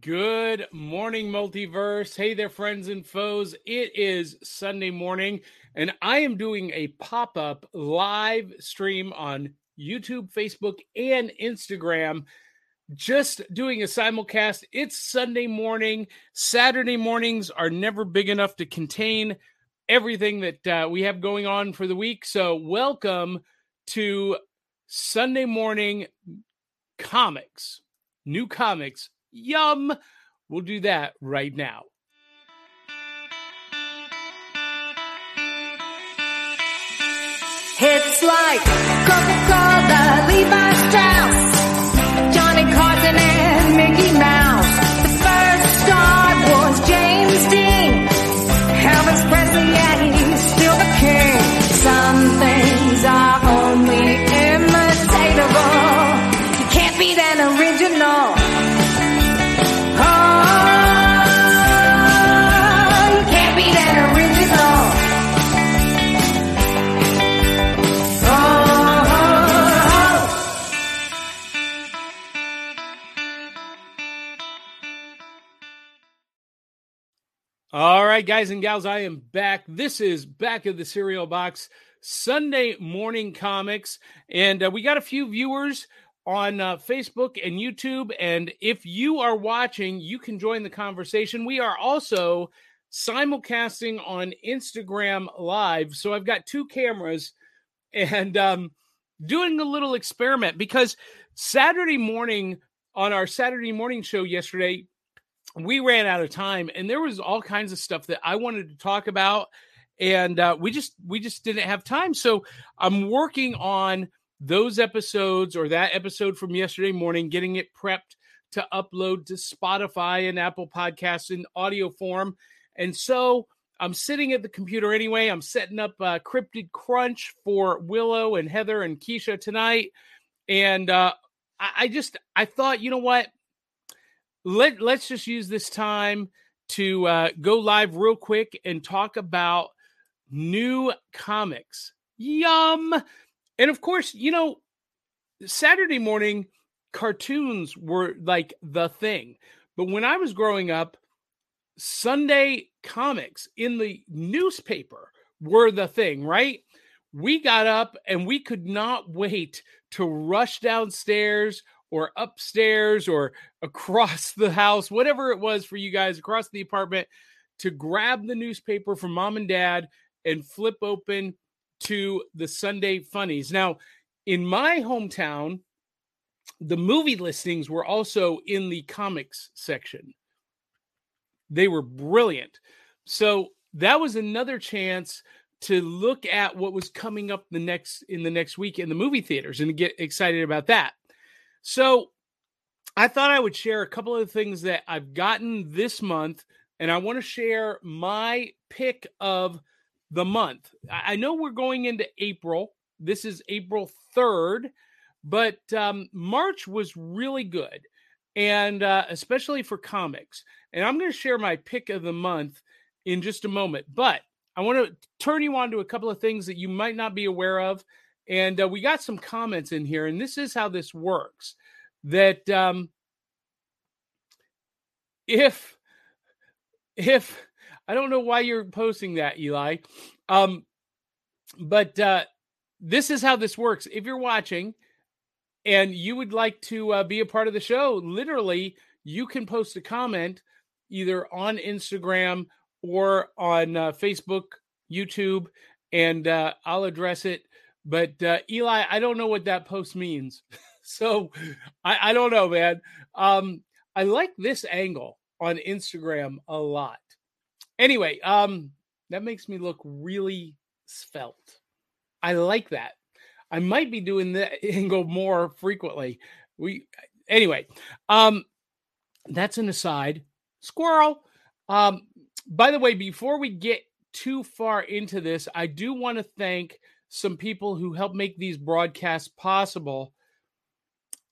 Good morning, multiverse. Hey there, friends and foes. It is Sunday morning, and I am doing a pop up live stream on YouTube, Facebook, and Instagram. Just doing a simulcast. It's Sunday morning. Saturday mornings are never big enough to contain everything that uh, we have going on for the week. So, welcome to Sunday morning comics, new comics Yum. We'll do that right now. It's like Coca-Cola, Levi Strauss, Johnny Carson right, guys and gals, I am back. This is Back of the Cereal Box Sunday Morning Comics. And uh, we got a few viewers on uh, Facebook and YouTube. And if you are watching, you can join the conversation. We are also simulcasting on Instagram Live. So I've got two cameras and um, doing a little experiment because Saturday morning on our Saturday morning show yesterday, we ran out of time and there was all kinds of stuff that I wanted to talk about and uh, we just we just didn't have time. So I'm working on those episodes or that episode from yesterday morning getting it prepped to upload to Spotify and Apple Podcasts in audio form. And so I'm sitting at the computer anyway. I'm setting up uh, Cryptid Crunch for Willow and Heather and Keisha tonight. And uh, I, I just I thought you know what let let's just use this time to uh, go live real quick and talk about new comics. Yum! And of course, you know, Saturday morning cartoons were like the thing. But when I was growing up, Sunday comics in the newspaper were the thing, right? We got up and we could not wait to rush downstairs or upstairs or across the house, whatever it was for you guys across the apartment, to grab the newspaper from mom and dad and flip open to the Sunday funnies. Now, in my hometown, the movie listings were also in the comics section. They were brilliant. So that was another chance to look at what was coming up the next in the next week in the movie theaters and get excited about that. So I thought I would share a couple of things that I've gotten this month, and I want to share my pick of the month. I know we're going into April. This is April 3rd, but um, March was really good, and uh, especially for comics. And I'm going to share my pick of the month in just a moment. But I want to turn you on to a couple of things that you might not be aware of. And uh, we got some comments in here, and this is how this works that um, if if I don't know why you're posting that, Eli, um, but uh, this is how this works. If you're watching and you would like to uh, be a part of the show, literally, you can post a comment either on Instagram or on uh, Facebook, YouTube, and uh, I'll address it. But uh, Eli, I don't know what that post means. so I, I don't know, man. Um, I like this angle on Instagram a lot. Anyway, um, that makes me look really svelte. I like that. I might be doing that angle more frequently. We anyway, um, that's an aside. Squirrel. Um, by the way, before we get too far into this, I do want to thank some people who help make these broadcasts possible.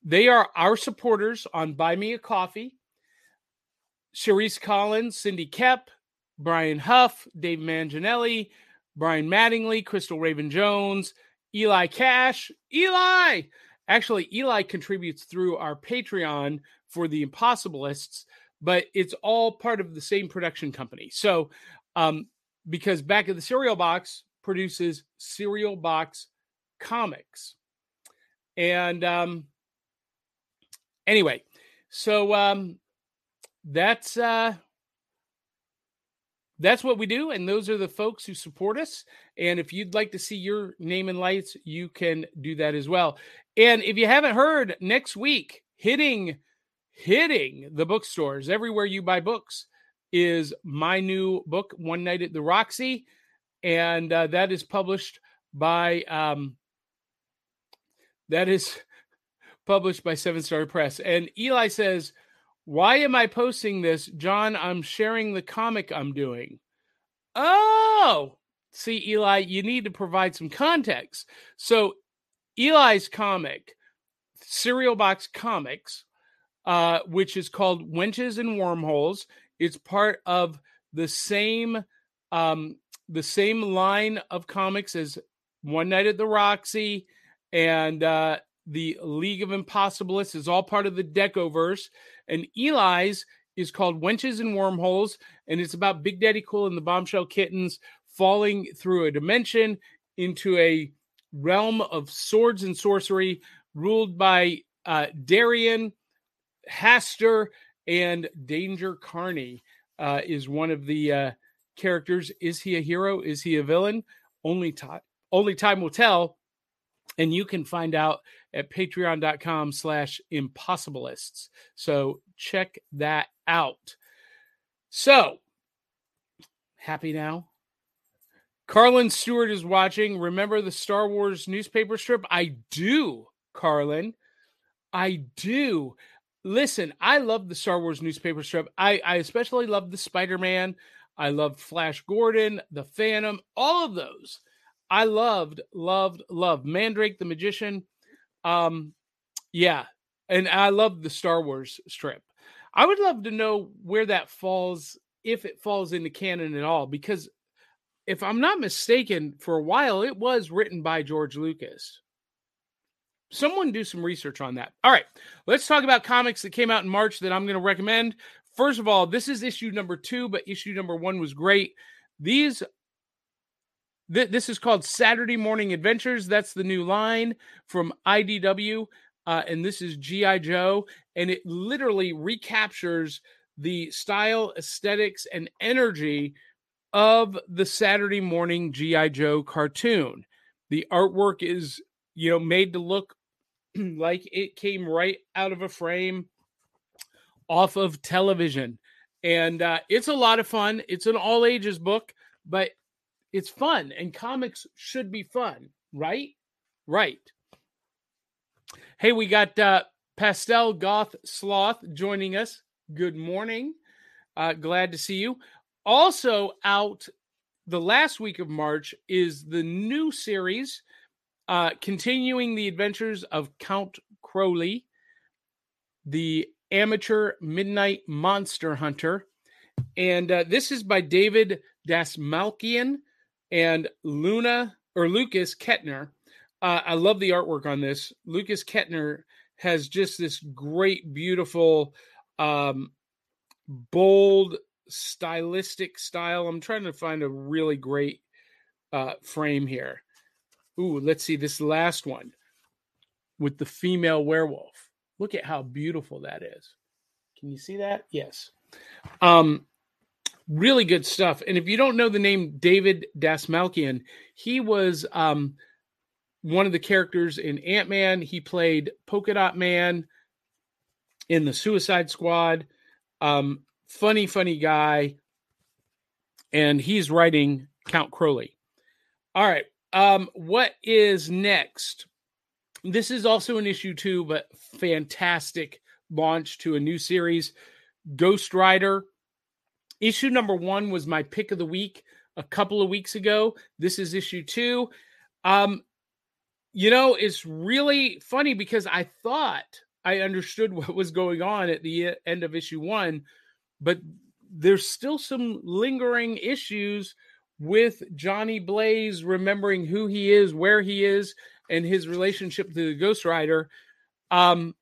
They are our supporters on Buy Me a Coffee. Cherise Collins, Cindy Kep, Brian Huff, Dave Manginelli, Brian Mattingly, Crystal Raven Jones, Eli Cash, Eli, Actually, Eli contributes through our Patreon for the Impossibilists, but it's all part of the same production company. So, um, because back at the cereal box produces cereal box comics, and um, anyway, so um, that's uh, that's what we do, and those are the folks who support us. And if you'd like to see your name in lights, you can do that as well. And if you haven't heard, next week hitting hitting the bookstores everywhere you buy books is my new book, One Night at the Roxy, and uh, that is published by um, that is published by Seven Star Press. And Eli says why am I posting this? John, I'm sharing the comic I'm doing. Oh, see, Eli, you need to provide some context. So, Eli's comic, Cereal Box Comics, uh, which is called Wenches and Wormholes, it's part of the same um, the same line of comics as One Night at the Roxy and uh, the League of Impossibilists is all part of the Decoverse. And Eli's is called Wenches and Wormholes, and it's about Big Daddy Cool and the Bombshell Kittens falling through a dimension into a realm of swords and sorcery ruled by uh, Darian, Haster, and Danger Carney uh, is one of the uh, characters. Is he a hero? Is he a villain? Only time, only time will tell. And you can find out at patreon.com slash impossibilists. So check that out. So happy now? Carlin Stewart is watching. Remember the Star Wars newspaper strip? I do, Carlin. I do. Listen, I love the Star Wars newspaper strip. I, I especially love the Spider Man. I loved Flash Gordon, the Phantom, all of those. I loved, loved, loved Mandrake the Magician. Um, yeah, and I love the Star Wars strip. I would love to know where that falls, if it falls into canon at all, because if I'm not mistaken, for a while it was written by George Lucas. Someone do some research on that. All right, let's talk about comics that came out in March that I'm going to recommend. First of all, this is issue number two, but issue number one was great. These Th- this is called Saturday Morning Adventures. That's the new line from IDW. Uh, and this is G.I. Joe. And it literally recaptures the style, aesthetics, and energy of the Saturday morning G.I. Joe cartoon. The artwork is, you know, made to look like it came right out of a frame off of television. And uh, it's a lot of fun. It's an all ages book, but it's fun, and comics should be fun, right? Right. Hey, we got uh, Pastel Goth Sloth joining us. Good morning. Uh, glad to see you. Also, out the last week of March is the new series uh, continuing the adventures of Count Crowley, the amateur midnight monster hunter. And uh, this is by David Dastmalchian and Luna or Lucas Ketner. Uh, I love the artwork on this. Lucas Ketner has just this great, beautiful, um, bold, stylistic style. I'm trying to find a really great uh, frame here. Ooh, let's see this last one with the female werewolf. Look at how beautiful that is. Can you see that? Yes. Um, really good stuff. And if you don't know the name David Dastmalchian, he was um, one of the characters in Ant Man. He played Polka Dot Man in the Suicide Squad. Um, funny, funny guy. And he's writing Count Crowley. All right. Um, what is next? This is also an issue too, but fantastic launch to a new series. Ghost Rider Issue number one was my pick of the week a couple of weeks ago. This is issue two. Um, you know, it's really funny because I thought I understood what was going on at the end of issue one, but there's still some lingering issues with Johnny Blaze remembering who he is, where he is, and his relationship to the Ghost Rider. Um,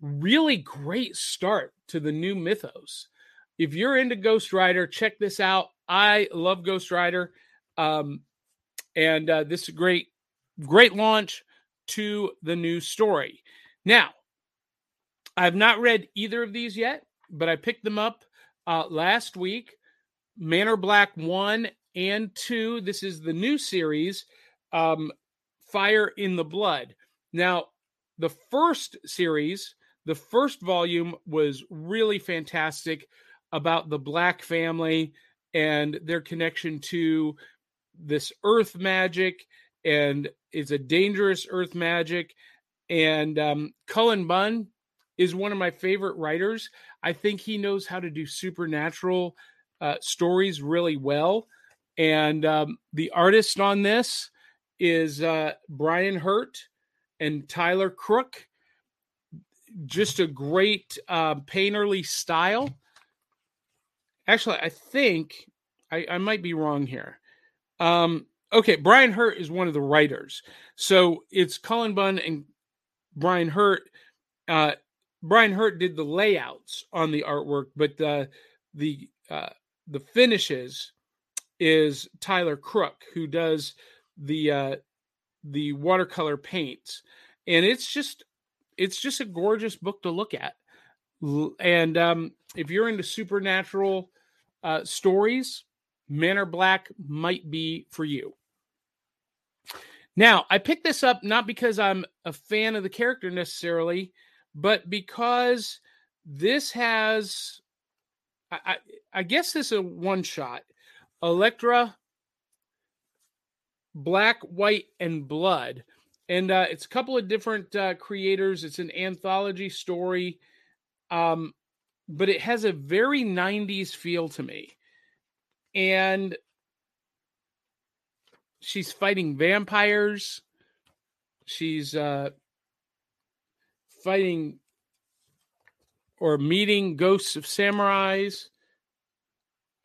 really great start to the new mythos. If you're into Ghost Rider, check this out. I love Ghost Rider. Um, and uh, this is a great, great launch to the new story. Now, I have not read either of these yet, but I picked them up uh, last week. Manor Black 1 and 2. This is the new series, um, Fire in the Blood. Now, the first series, the first volume was really fantastic about the Black family and their connection to this earth magic and it's a dangerous earth magic. And um, cullen bunn is one of my favorite writers. I think he knows how to do supernatural uh, stories really well. And um, the artist on this is uh, Brian Hurtt and tyler crook just a great uh, painterly style actually i think I, I might be wrong here um, okay, Brian Hurtt is one of the writers. So it's Cullen Bunn and Brian Hurtt. Uh, Brian Hurtt did the layouts on the artwork, but uh, the uh, the finishes is Tyler Crook, who does the uh, the watercolor paints, and it's just it's just a gorgeous book to look at. And um, if you're into supernatural uh, stories, Manor Black might be for you. Now, I picked this up not because I'm a fan of the character necessarily, but because this has, I, I, I guess this is a one shot. Elektra, Black, White, and Blood. And uh, it's a couple of different uh, creators. It's an anthology story, um, but it has a very 90s feel to me and she's fighting vampires. She's uh, fighting or meeting ghosts of samurais.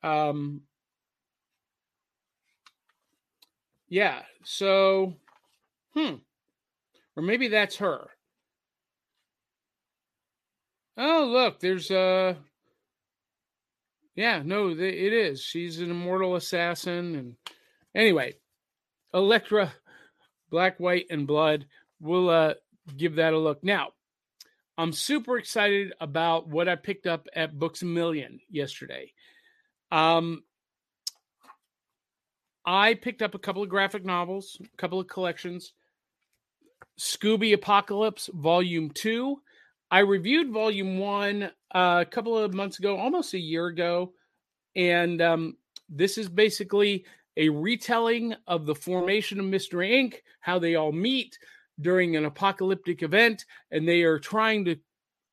Um, yeah, so, hmm, or maybe that's her. Oh, look, there's uh yeah, no, it is. She's an immortal assassin. And anyway, Elektra, Black, White, and Blood. We'll uh, give that a look. Now, I'm super excited about what I picked up at Books a Million yesterday. Um, I picked up a couple of graphic novels, a couple of collections. Scooby Apocalypse Volume 2 I reviewed volume one uh, a couple of months ago, almost a year ago. And um, this is basically a retelling of the formation of Mystery Inc., how they all meet during an apocalyptic event, and they are trying to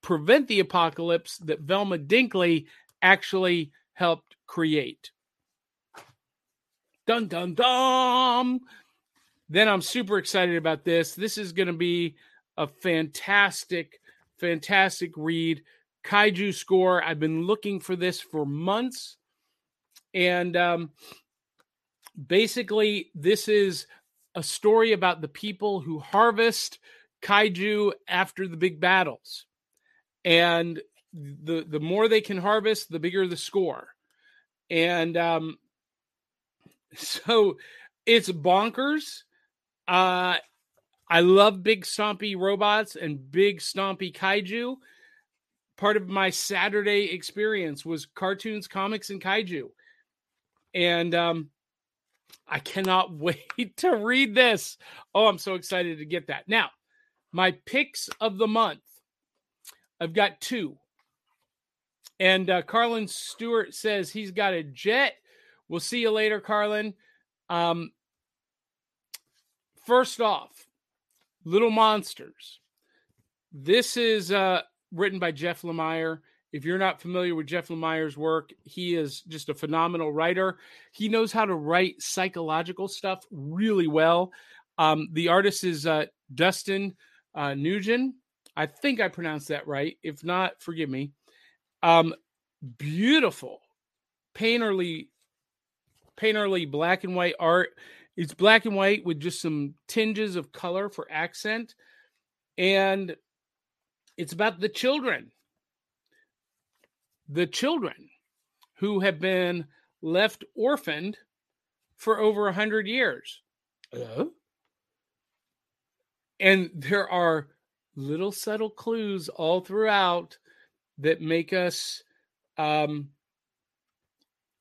prevent the apocalypse that Velma Dinkley actually helped create. Dun dun dun. Then I'm super excited about this. This is going to be a fantastic fantastic read. Kaiju score. I've been looking for this for months. And um, basically, this is a story about the people who harvest kaiju after the big battles. And the the more they can harvest, the bigger the score. And um, so it's bonkers. Uh, I love big stompy robots and big stompy kaiju. Part of my Saturday experience was cartoons, comics, and kaiju. And um, I cannot wait to read this. Oh, I'm so excited to get that. Now, my picks of the month. I've got two. And uh, Carlin Stewart says he's got a jet. We'll see you later, Carlin. Um, first off, Little Monsters. This is uh, written by Jeff Lemire. If you're not familiar with Jeff Lemire's work, he is just a phenomenal writer. He knows how to write psychological stuff really well. Um, the artist is uh, Dustin uh, Nguyen. I think I pronounced that right. If not, forgive me. Um, beautiful, painterly, painterly black and white art It's black and white with just some tinges of color for accent. And it's about the children. The children who have been left orphaned for over a hundred years. Uh? And there are little subtle clues all throughout that make us um,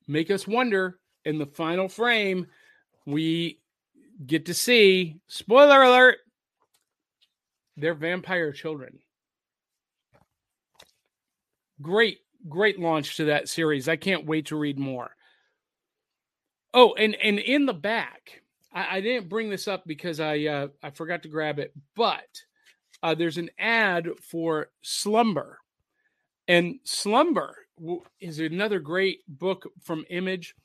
make us wonder. In the final frame, we get to see spoiler alert they're vampire children. Great, great launch to that series. I can't wait to read more. Oh, and and in the back, I, I didn't bring this up because I uh, I forgot to grab it, but uh, there's an ad for Slumber, and Slumber is another great book from Image.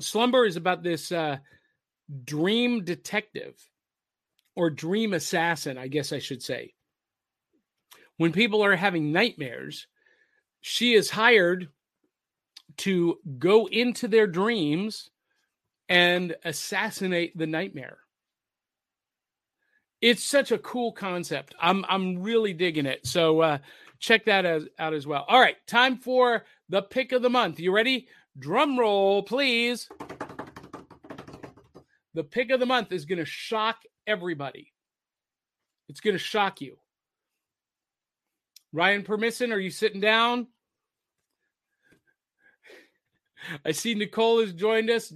Slumber is about this uh, dream detective or dream assassin, I guess I should say. When people are having nightmares, she is hired to go into their dreams and assassinate the nightmare. It's such a cool concept. I'm I'm really digging it. So uh, check that as, out as well. All right, time for the pick of the month. You ready? Drum roll, please. The pick of the month is going to shock everybody. It's going to shock you. Ryan Permisson, are you sitting down? I see Nicole has joined us.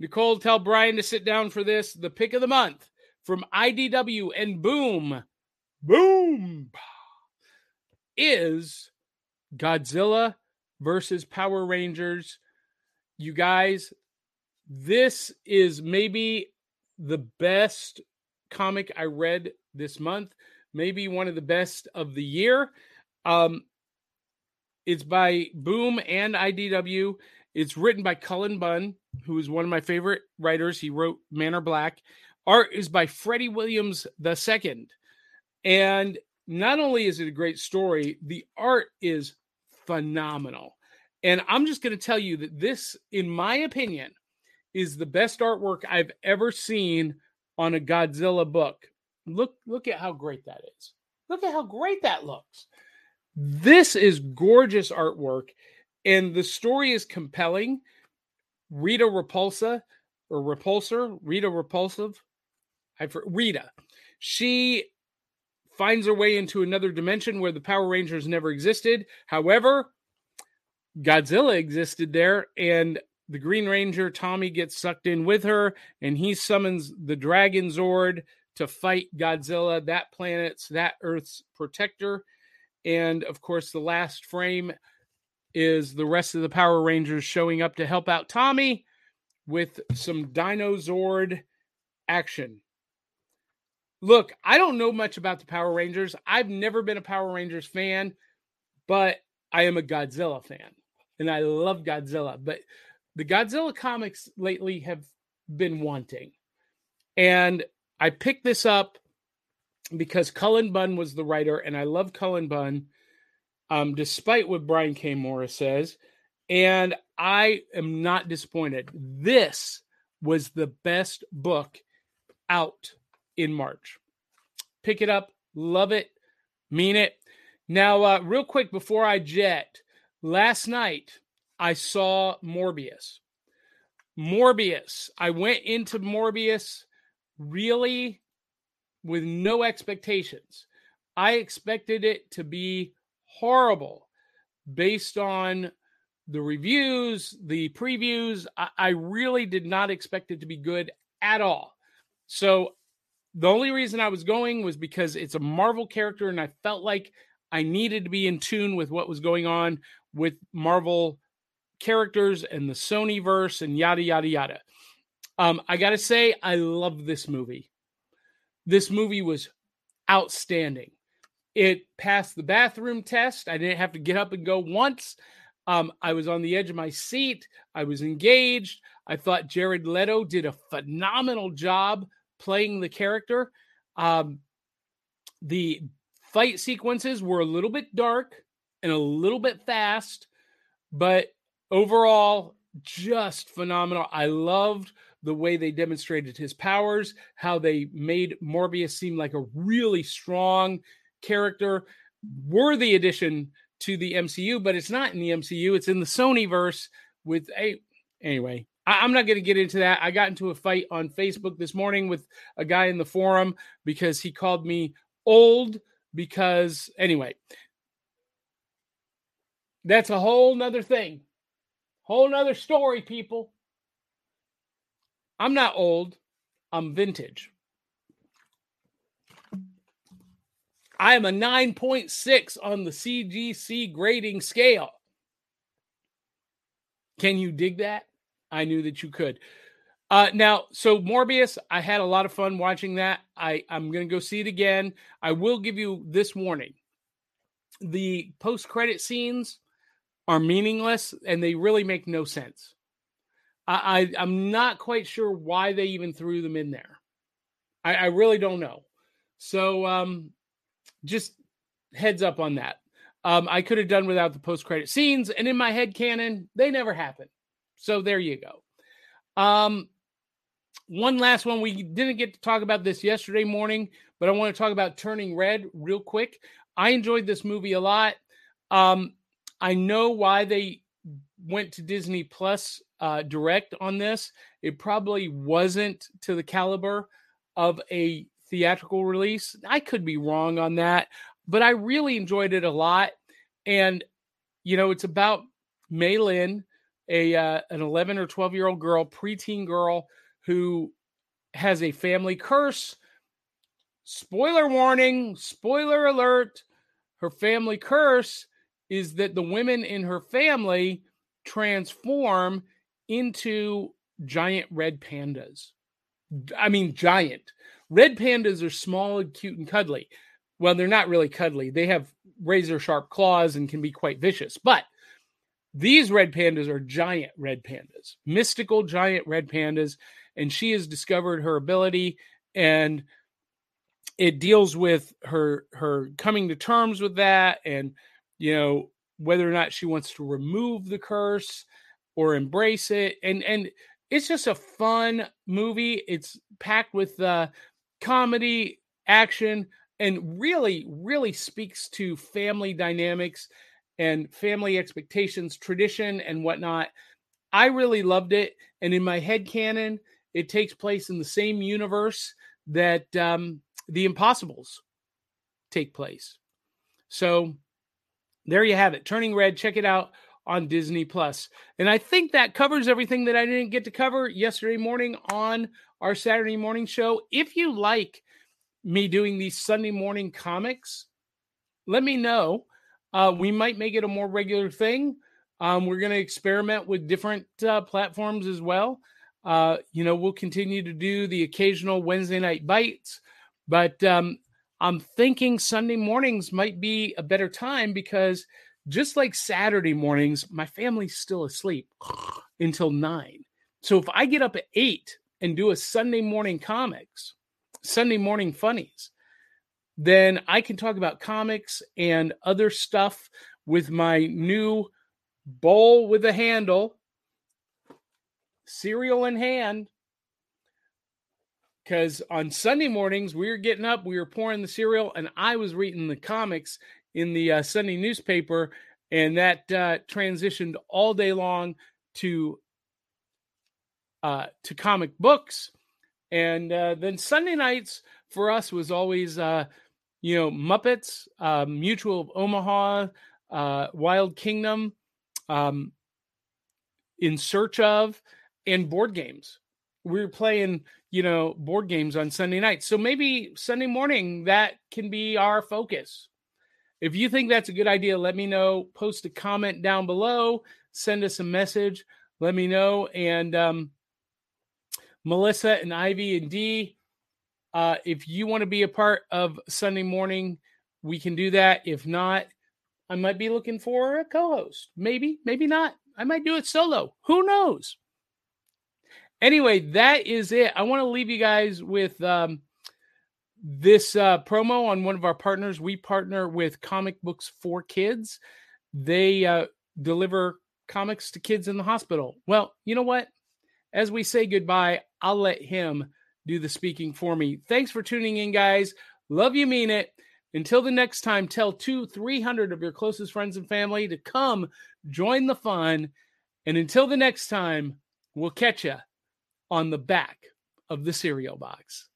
Nicole, tell Brian to sit down for this. The pick of the month from IDW and Boom, Boom is Godzilla versus Power Rangers. You guys, this is maybe the best comic I read this month, maybe one of the best of the year. Um, it's by Boom and IDW. It's written by Cullen Bunn, who is one of my favorite writers. He wrote Manor Black. Art is by Freddie Williams II. And not only is it a great story, the art is phenomenal. And I'm just going to tell you that this, in my opinion, is the best artwork I've ever seen on a Godzilla book. Look, look at how great that is. Look at how great that looks. This is gorgeous artwork, and the story is compelling. Rita Repulsa or Repulsor, Rita Repulsive, I Rita. She finds her way into another dimension where the Power Rangers never existed. However, Godzilla existed there, and the Green Ranger Tommy gets sucked in with her, and he summons the Dragon Zord to fight Godzilla, that planet's, that Earth's protector. And of course, the last frame is the rest of the Power Rangers showing up to help out Tommy with some Dino Zord action. Look, I don't know much about the Power Rangers. I've never been a Power Rangers fan, but I am a Godzilla fan and I love Godzilla. But the Godzilla comics lately have been wanting. And I picked this up because Cullen Bunn was the writer, and I love Cullen Bunn, um, despite what Brian K. Morris says. And I am not disappointed. This was the best book out in March. Pick it up, love it, mean it. Now, uh, real quick before I jet, last night I saw Morbius. Morbius. I went into Morbius really with no expectations. I expected it to be horrible based on the reviews, the previews. I, I, really did not expect it to be good at all. So the only reason I was going was because it's a Marvel character, and I felt like I needed to be in tune with what was going on with Marvel characters and the Sony verse and yada yada yada. Um, I gotta say, I love this movie. This movie was outstanding. It passed the bathroom test. I didn't have to get up and go once. Um, I was on the edge of my seat. I was engaged. I thought Jared Leto did a phenomenal job playing the character. Um, the fight sequences were a little bit dark and a little bit fast, but overall, just phenomenal. I loved the way they demonstrated his powers, how they made Morbius seem like a really strong character, worthy addition to the MCU, but it's not in the MCU. It's in the Sony verse with a anyway. I, am not going to get into that. I got into a fight on Facebook this morning with a guy in the forum because he called me old. Because anyway, that's a whole nother thing, whole nother story, people. I'm not old. I'm vintage. I am a 9.6 on the CGC grading scale. Can you dig that? I knew that you could. Uh, now, so Morbius, I had a lot of fun watching that. I, I'm going to go see it again. I will give you this warning the post credit scenes are meaningless and they really make no sense. I, I, am not quite sure why they even threw them in there. I, I really don't know. So, um, just heads up on that. Um, I could have done without the post credit scenes, and in my head canon, they never happen. So there you go. Um, one last one. We didn't get to talk about this yesterday morning, but I want to talk about Turning Red real quick. I enjoyed this movie a lot. Um, I know why they went to Disney Plus uh, direct on this. It probably wasn't to the caliber of a theatrical release. I could be wrong on that, but I really enjoyed it a lot. And you know, it's about Meilin, a uh, an 11 or 12 year old girl, preteen girl who has a family curse. Spoiler warning, spoiler alert. Her family curse is that the women in her family transform into giant red pandas. I mean, giant. Red pandas are small and cute and cuddly. Well, they're not really cuddly. They have razor sharp claws and can be quite vicious. But these red pandas are giant red pandas, mystical giant red pandas. And she has discovered her ability and it deals with her her coming to terms with that and you know whether or not she wants to remove the curse or embrace it and and it's just a fun movie it's packed with uh comedy, action, and really, really speaks to family dynamics and family expectations, tradition, and whatnot. I really loved it. And in my head canon, it takes place in the same universe that um, the Impossibles take place. So there you have it. Turning Red. Check it out on Disney Plus. And I think that covers everything that I didn't get to cover yesterday morning on our Saturday morning show. If you like me doing these Sunday morning comics, let me know. Uh, we might make it a more regular thing. Um, we're going to experiment with different uh, platforms as well. Uh, you know, we'll continue to do the occasional Wednesday night bites, but um, I'm thinking Sunday mornings might be a better time because just like Saturday mornings, my family's still asleep until nine. So if I get up at eight and do a Sunday morning comics, Sunday morning funnies, then I can talk about comics and other stuff with my new bowl with a handle, cereal in hand. Because on Sunday mornings, we were getting up, we were pouring the cereal, and I was reading the comics in the uh, Sunday newspaper, and that uh, transitioned all day long to uh, to comic books, and uh, then Sunday nights for us was always uh, you know Muppets, uh, Mutual of Omaha, Wild Kingdom, um, In Search of, and board games. We were playing you know board games on Sunday night. so maybe Sunday morning that can be our focus if you think that's a good idea, let me know. Post a comment down below. Send us a message. Let me know. And um, Melissa and Ivy and Dee, uh, if you want to be a part of Sunday morning, we can do that. If not, I might be looking for a co host. Maybe, maybe not. I might do it solo. Who knows? Anyway, that is it. I want to leave you guys with um, this uh, promo on one of our partners. We partner with Comic Books for Kids. They uh, deliver comics to kids in the hospital. Well, you know what? as we say goodbye, I'll let him do the speaking for me. Thanks for tuning in, guys. Love you, mean it. Until the next time, tell two, 300 of your closest friends and family to come join the fun. And until the next time, we'll catch you on the back of the cereal box.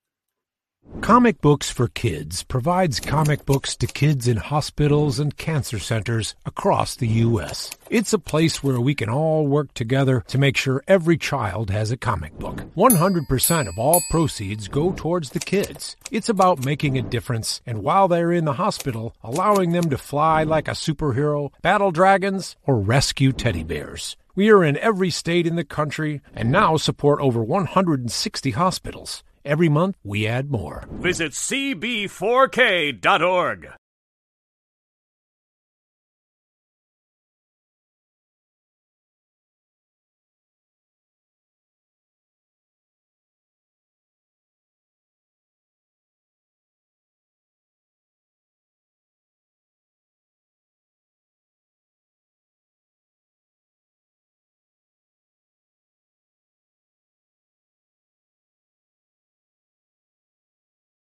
Comic Books for Kids provides comic books to kids in hospitals and cancer centers across the U.S. It's a place where we can all work together to make sure every child has a comic book. 100% of all proceeds go towards the kids. It's about making a difference, and while they're in the hospital, allowing them to fly like a superhero, battle dragons, or rescue teddy bears. We are in every state in the country and now support over 160 hospitals. Every month, we add more. Visit cb4k.org.